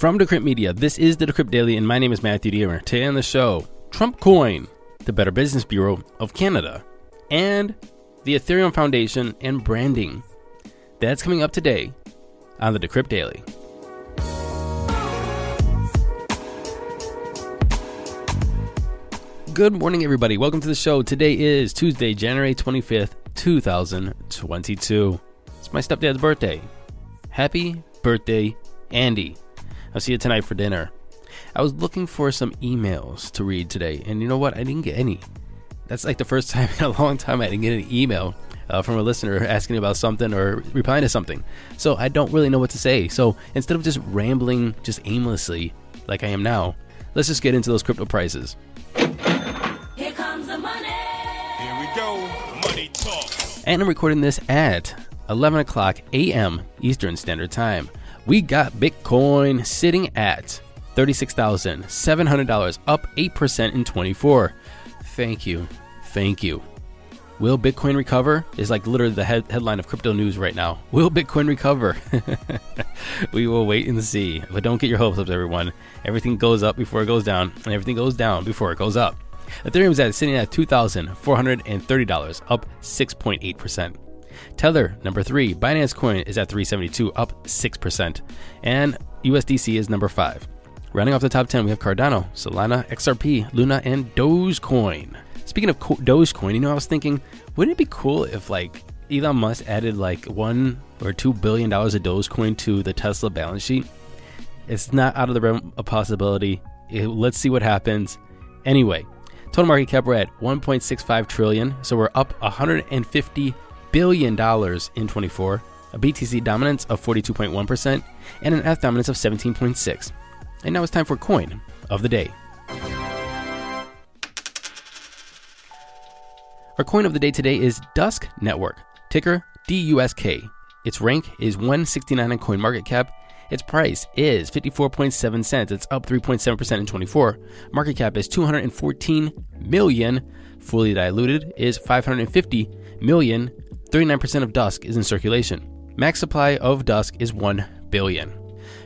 From Decrypt Media, this is the Decrypt Daily, and my name is Matthew Diemer. Today on the show, Trump Coin, the Better Business Bureau of Canada, and the Ethereum Foundation and branding. That's coming up today on the Decrypt Daily. Good morning, everybody. Welcome to the show. Today is Tuesday, January 25th, 2022. It's my stepdad's birthday. Happy birthday, Andy. I'll see you tonight for dinner. I was looking for some emails to read today, and you know what? I didn't get any. That's like the first time in a long time I didn't get an email uh, from a listener asking about something or replying to something. So I don't really know what to say. So instead of just rambling just aimlessly like I am now, let's just get into those crypto prices. Here comes the money. Here we go. Money talk. And I'm recording this at 11 o'clock a.m. Eastern Standard Time. We got Bitcoin sitting at $36,700, up 8% in 24. Thank you. Thank you. Will Bitcoin recover? Is like literally the head- headline of crypto news right now. Will Bitcoin recover? we will wait and see. But don't get your hopes up, everyone. Everything goes up before it goes down, and everything goes down before it goes up. Ethereum is at sitting at $2,430, up 6.8%. Tether, number three. Binance Coin is at 372, up 6%. And USDC is number five. Rounding off the top 10, we have Cardano, Solana, XRP, Luna, and Dogecoin. Speaking of co- Dogecoin, you know, I was thinking, wouldn't it be cool if, like, Elon Musk added, like, one or two billion dollars of Dogecoin to the Tesla balance sheet? It's not out of the realm of possibility. It- let's see what happens. Anyway, total market cap, we're at 1.65 trillion, so we're up 150 billion dollars in 24, a BTC dominance of 42.1%, and an ETH dominance of 17.6. And now it's time for coin of the day. Our coin of the day today is Dusk Network, ticker DUSK. Its rank is 169 on CoinMarketCap. Its price is 54.7 cents. It's up 3.7% in 24. Market cap is 214 million. Fully diluted is 550 million. 39% of Dusk is in circulation. Max supply of Dusk is 1 billion.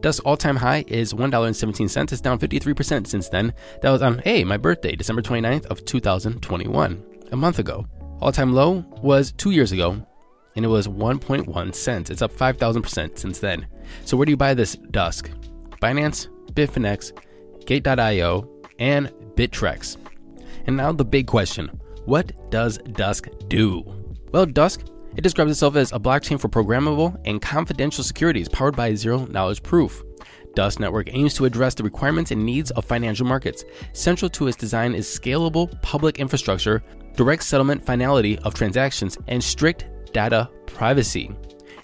Dusk's all-time high is $1.17. It's down 53% since then. That was on, hey, my birthday, December 29th of 2021, a month ago. All-time low was two years ago, and it was 1.1 cents. It's up 5,000% since then. So where do you buy this Dusk? Binance, Bitfinex, Gate.io, and Bittrex. And now the big question. What does Dusk do? Well, Dusk, it describes itself as a blockchain for programmable and confidential securities powered by zero knowledge proof. Dusk Network aims to address the requirements and needs of financial markets. Central to its design is scalable public infrastructure, direct settlement finality of transactions, and strict data privacy.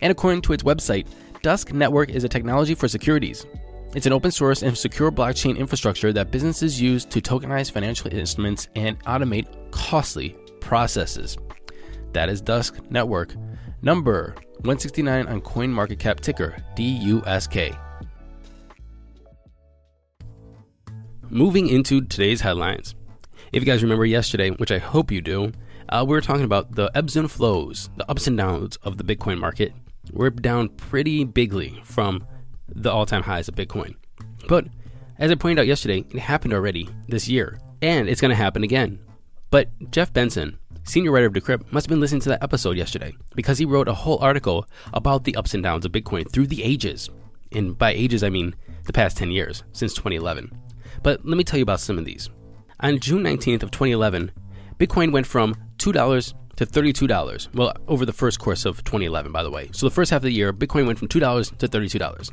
And according to its website, Dusk Network is a technology for securities. It's an open source and secure blockchain infrastructure that businesses use to tokenize financial instruments and automate costly processes. That is Dusk Network, number 169 on CoinMarketCap ticker DUSK. Moving into today's headlines. If you guys remember yesterday, which I hope you do, uh, we were talking about the ebbs and flows, the ups and downs of the Bitcoin market. We're down pretty bigly from the all time highs of Bitcoin. But as I pointed out yesterday, it happened already this year, and it's going to happen again. But Jeff Benson, senior writer of Decrypt, must have been listening to that episode yesterday because he wrote a whole article about the ups and downs of Bitcoin through the ages. And by ages, I mean the past 10 years, since 2011. But let me tell you about some of these. On June 19th of 2011, Bitcoin went from $2 to $32. Well, over the first course of 2011, by the way. So the first half of the year, Bitcoin went from $2 to $32.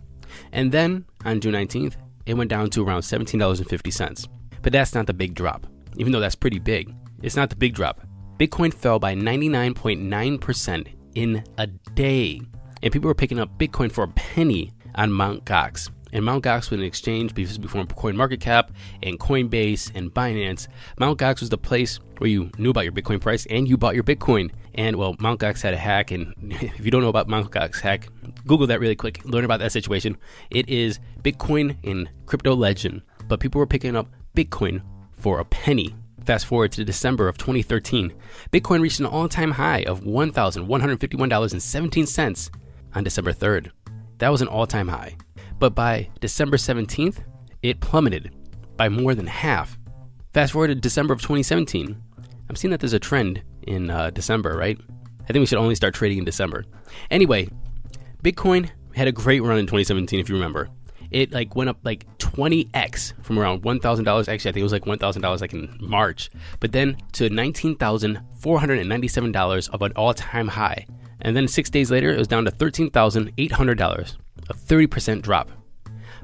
And then on June 19th, it went down to around $17.50. But that's not the big drop. Even though that's pretty big, it's not the big drop. Bitcoin fell by 99.9% in a day. and people were picking up Bitcoin for a penny on Mt. Gox. And Mt. Gox was an exchange before CoinMarketCap and Coinbase and Binance. Mt. Gox was the place where you knew about your Bitcoin price and you bought your Bitcoin. And well, Mt. Gox had a hack, and if you don't know about Mt. Gox hack, Google that really quick. Learn about that situation. It is Bitcoin in crypto legend, but people were picking up Bitcoin for a penny. Fast forward to December of 2013, Bitcoin reached an all-time high of $1,151.17 on December 3rd. That was an all-time high. But by December 17th, it plummeted by more than half. Fast forward to December of 2017. I'm seeing that there's a trend in uh, December, right? I think we should only start trading in December. Anyway, Bitcoin had a great run in 2017, if you remember. It like went up like 20x from around $1,000. Actually, I think it was like $1,000 like in March, but then to $19,497 of an all-time high. And then six days later, it was down to $13,800, a 30% drop.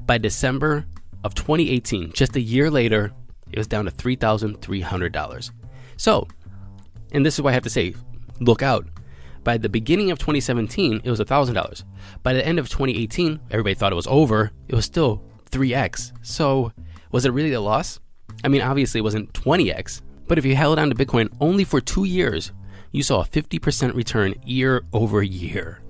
By December of 2018, just a year later, it was down to $3,300. So, and this is why I have to say, look out. By the beginning of 2017, it was $1,000. By the end of 2018, everybody thought it was over. It was still 3x. So, was it really a loss? I mean, obviously, it wasn't 20x, but if you held on to Bitcoin only for two years, you saw a 50% return year over year.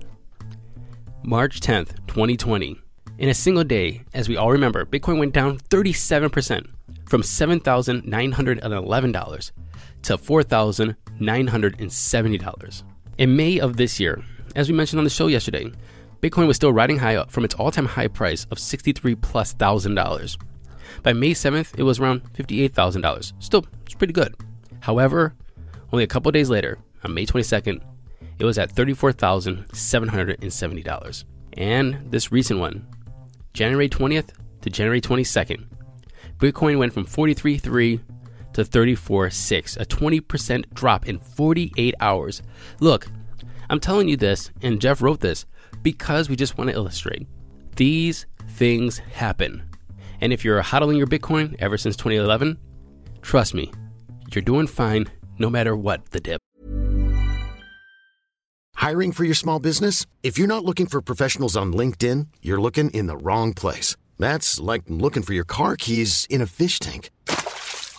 March 10th, 2020. In a single day, as we all remember, Bitcoin went down 37% from $7,911 to $4,970. In May of this year, as we mentioned on the show yesterday, Bitcoin was still riding high up from its all-time high price of 63 plus thousand dollars. By May 7th, it was around $58,000. Still, it's pretty good. However, only a couple days later, on May 22nd, it was at $34,770. And this recent one, January 20th to January 22nd, Bitcoin went from 43.3 to 34.6, a 20% drop in 48 hours. Look, I'm telling you this, and Jeff wrote this because we just want to illustrate. These things happen. And if you're hodling your Bitcoin ever since 2011, trust me, you're doing fine no matter what the dip. Hiring for your small business? If you're not looking for professionals on LinkedIn, you're looking in the wrong place. That's like looking for your car keys in a fish tank.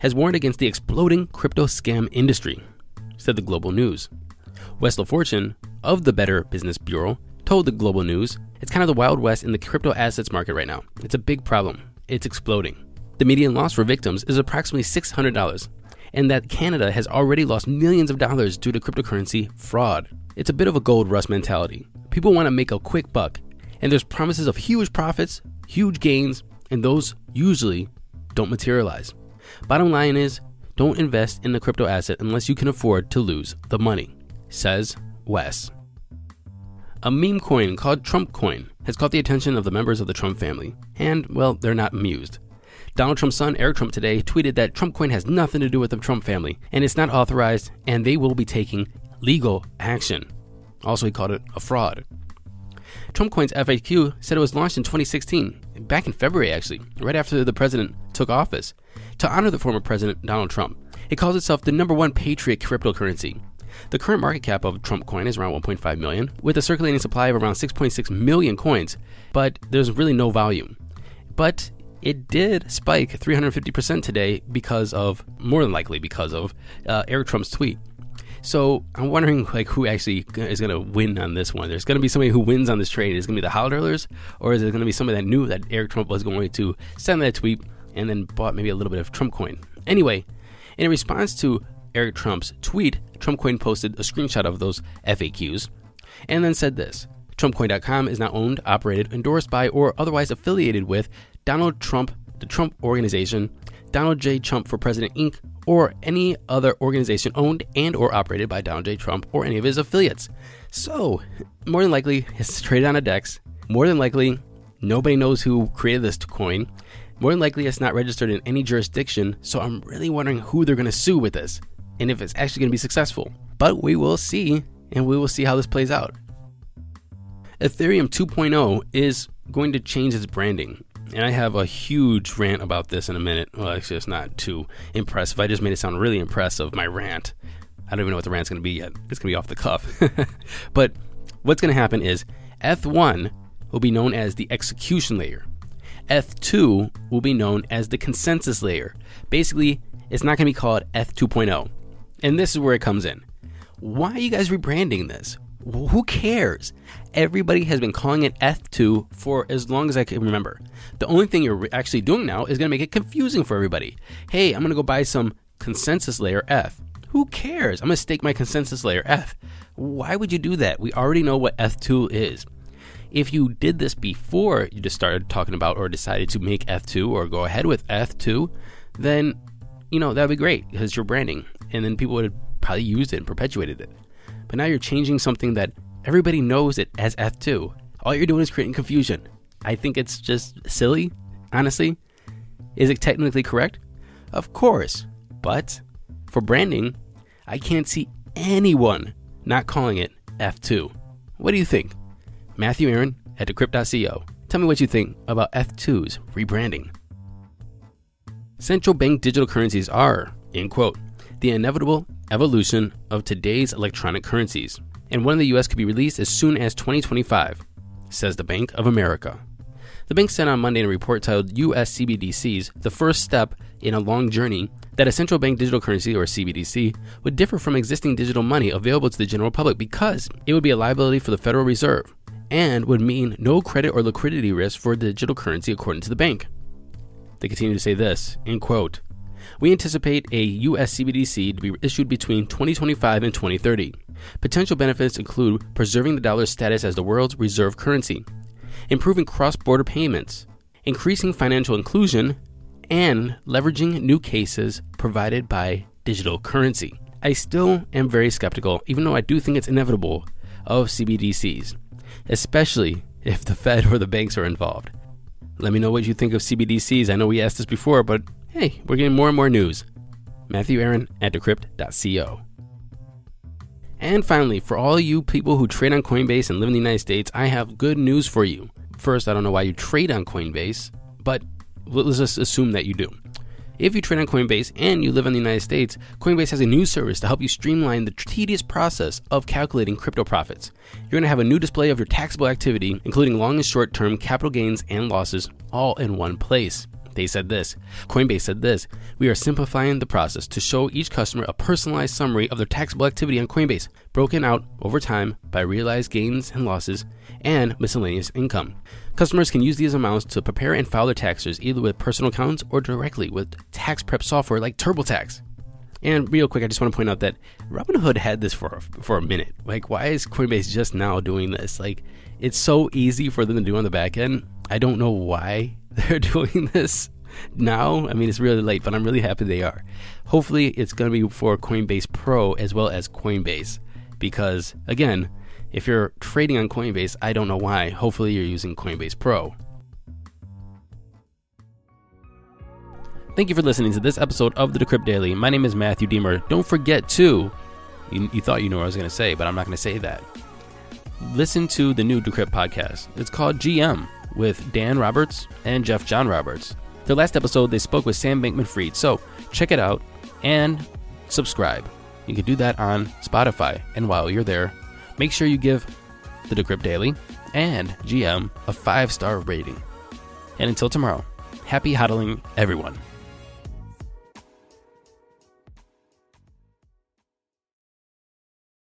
has warned against the exploding crypto scam industry, said the Global News. Wes Fortune of the Better Business Bureau told the Global News it's kind of the Wild West in the crypto assets market right now. It's a big problem. It's exploding. The median loss for victims is approximately $600, and that Canada has already lost millions of dollars due to cryptocurrency fraud. It's a bit of a gold rush mentality. People want to make a quick buck, and there's promises of huge profits, huge gains, and those usually don't materialize. Bottom line is, don't invest in the crypto asset unless you can afford to lose the money, says Wes. A meme coin called Trump Coin has caught the attention of the members of the Trump family, and, well, they're not amused. Donald Trump's son, Eric Trump, today tweeted that Trump Coin has nothing to do with the Trump family, and it's not authorized, and they will be taking legal action. Also, he called it a fraud. Trump Coin's FAQ said it was launched in 2016, back in February actually, right after the president took office, to honor the former president Donald Trump. It calls itself the number one patriot cryptocurrency. The current market cap of Trump coin is around 1.5 million, with a circulating supply of around 6.6 million coins, but there's really no volume. But it did spike 350% today because of, more than likely because of, uh, Eric Trump's tweet. So I'm wondering like who actually is going to win on this one. There's going to be somebody who wins on this trade. Is it going to be the hodlers, or is it going to be somebody that knew that Eric Trump was going to send that tweet and then bought maybe a little bit of Trump coin? Anyway, in response to Eric Trump's tweet, Trump Coin posted a screenshot of those FAQs and then said this TrumpCoin.com is not owned, operated, endorsed by, or otherwise affiliated with Donald Trump, the Trump Organization, Donald J. Trump for President Inc., or any other organization owned and or operated by Donald J. Trump or any of his affiliates. So, more than likely, it's traded on a DEX. More than likely, Nobody knows who created this coin. More than likely, it's not registered in any jurisdiction, so I'm really wondering who they're going to sue with this and if it's actually going to be successful. But we will see, and we will see how this plays out. Ethereum 2.0 is going to change its branding. And I have a huge rant about this in a minute. Well, actually, it's not too impressive. I just made it sound really impressive, my rant. I don't even know what the rant's going to be yet. It's going to be off the cuff. but what's going to happen is ETH1 will be known as the execution layer. ETH2 will be known as the consensus layer. Basically, it's not going to be called ETH2.0. And this is where it comes in. Why are you guys rebranding this? Who cares? Everybody has been calling it ETH2 for as long as I can remember. The only thing you're actually doing now is going to make it confusing for everybody. Hey, I'm going to go buy some consensus layer ETH. Who cares? I'm going to stake my consensus layer ETH. Why would you do that? We already know what ETH2 is. If you did this before you just started talking about or decided to make ETH2 or go ahead with ETH2, then, you know, that'd be great because you're branding. And then people would have probably used it and perpetuated it. But now you're changing something that everybody knows it as ETH2. All you're doing is creating confusion. I think it's just silly, honestly. Is it technically correct? Of course. But for branding, I can't see anyone not calling it ETH2. What do you think? Matthew Aaron at decrypt.co. Tell me what you think about ETH2's rebranding. Central bank digital currencies are, in quote, the inevitable evolution of today's electronic currencies, and one in the US could be released as soon as 2025, says the Bank of America. The bank sent on Monday in a report titled US CBDCs, the first step in a long journey, that a central bank digital currency, or CBDC, would differ from existing digital money available to the general public because it would be a liability for the Federal Reserve and would mean no credit or liquidity risk for digital currency according to the bank. They continue to say this, in quote, we anticipate a US CBDC to be issued between 2025 and 2030. Potential benefits include preserving the dollar's status as the world's reserve currency, improving cross border payments, increasing financial inclusion, and leveraging new cases provided by digital currency. I still am very skeptical, even though I do think it's inevitable, of CBDCs, especially if the Fed or the banks are involved. Let me know what you think of CBDCs. I know we asked this before, but hey, we're getting more and more news. Matthew Aaron at decrypt.co. And finally, for all you people who trade on Coinbase and live in the United States, I have good news for you. First, I don't know why you trade on Coinbase, but let's just assume that you do. If you trade on Coinbase and you live in the United States, Coinbase has a new service to help you streamline the tedious process of calculating crypto profits. You're going to have a new display of your taxable activity, including long and short term capital gains and losses, all in one place. They said this Coinbase said this We are simplifying the process to show each customer a personalized summary of their taxable activity on Coinbase, broken out over time by realized gains and losses and miscellaneous income. Customers can use these amounts to prepare and file their taxes either with personal accounts or directly with tax prep software like TurboTax. And real quick, I just want to point out that Robinhood had this for for a minute. Like, why is Coinbase just now doing this? Like, it's so easy for them to do on the back end. I don't know why they're doing this now. I mean, it's really late, but I'm really happy they are. Hopefully, it's going to be for Coinbase Pro as well as Coinbase, because again, if you're trading on Coinbase, I don't know why. Hopefully, you're using Coinbase Pro. Thank you for listening to this episode of the Decrypt Daily. My name is Matthew Diemer. Don't forget to, you, you thought you knew what I was going to say, but I'm not going to say that. Listen to the new Decrypt podcast. It's called GM with Dan Roberts and Jeff John Roberts. Their last episode, they spoke with Sam Bankman Fried. So check it out and subscribe. You can do that on Spotify. And while you're there, make sure you give the Decrypt Daily and GM a five star rating. And until tomorrow, happy hodling, everyone.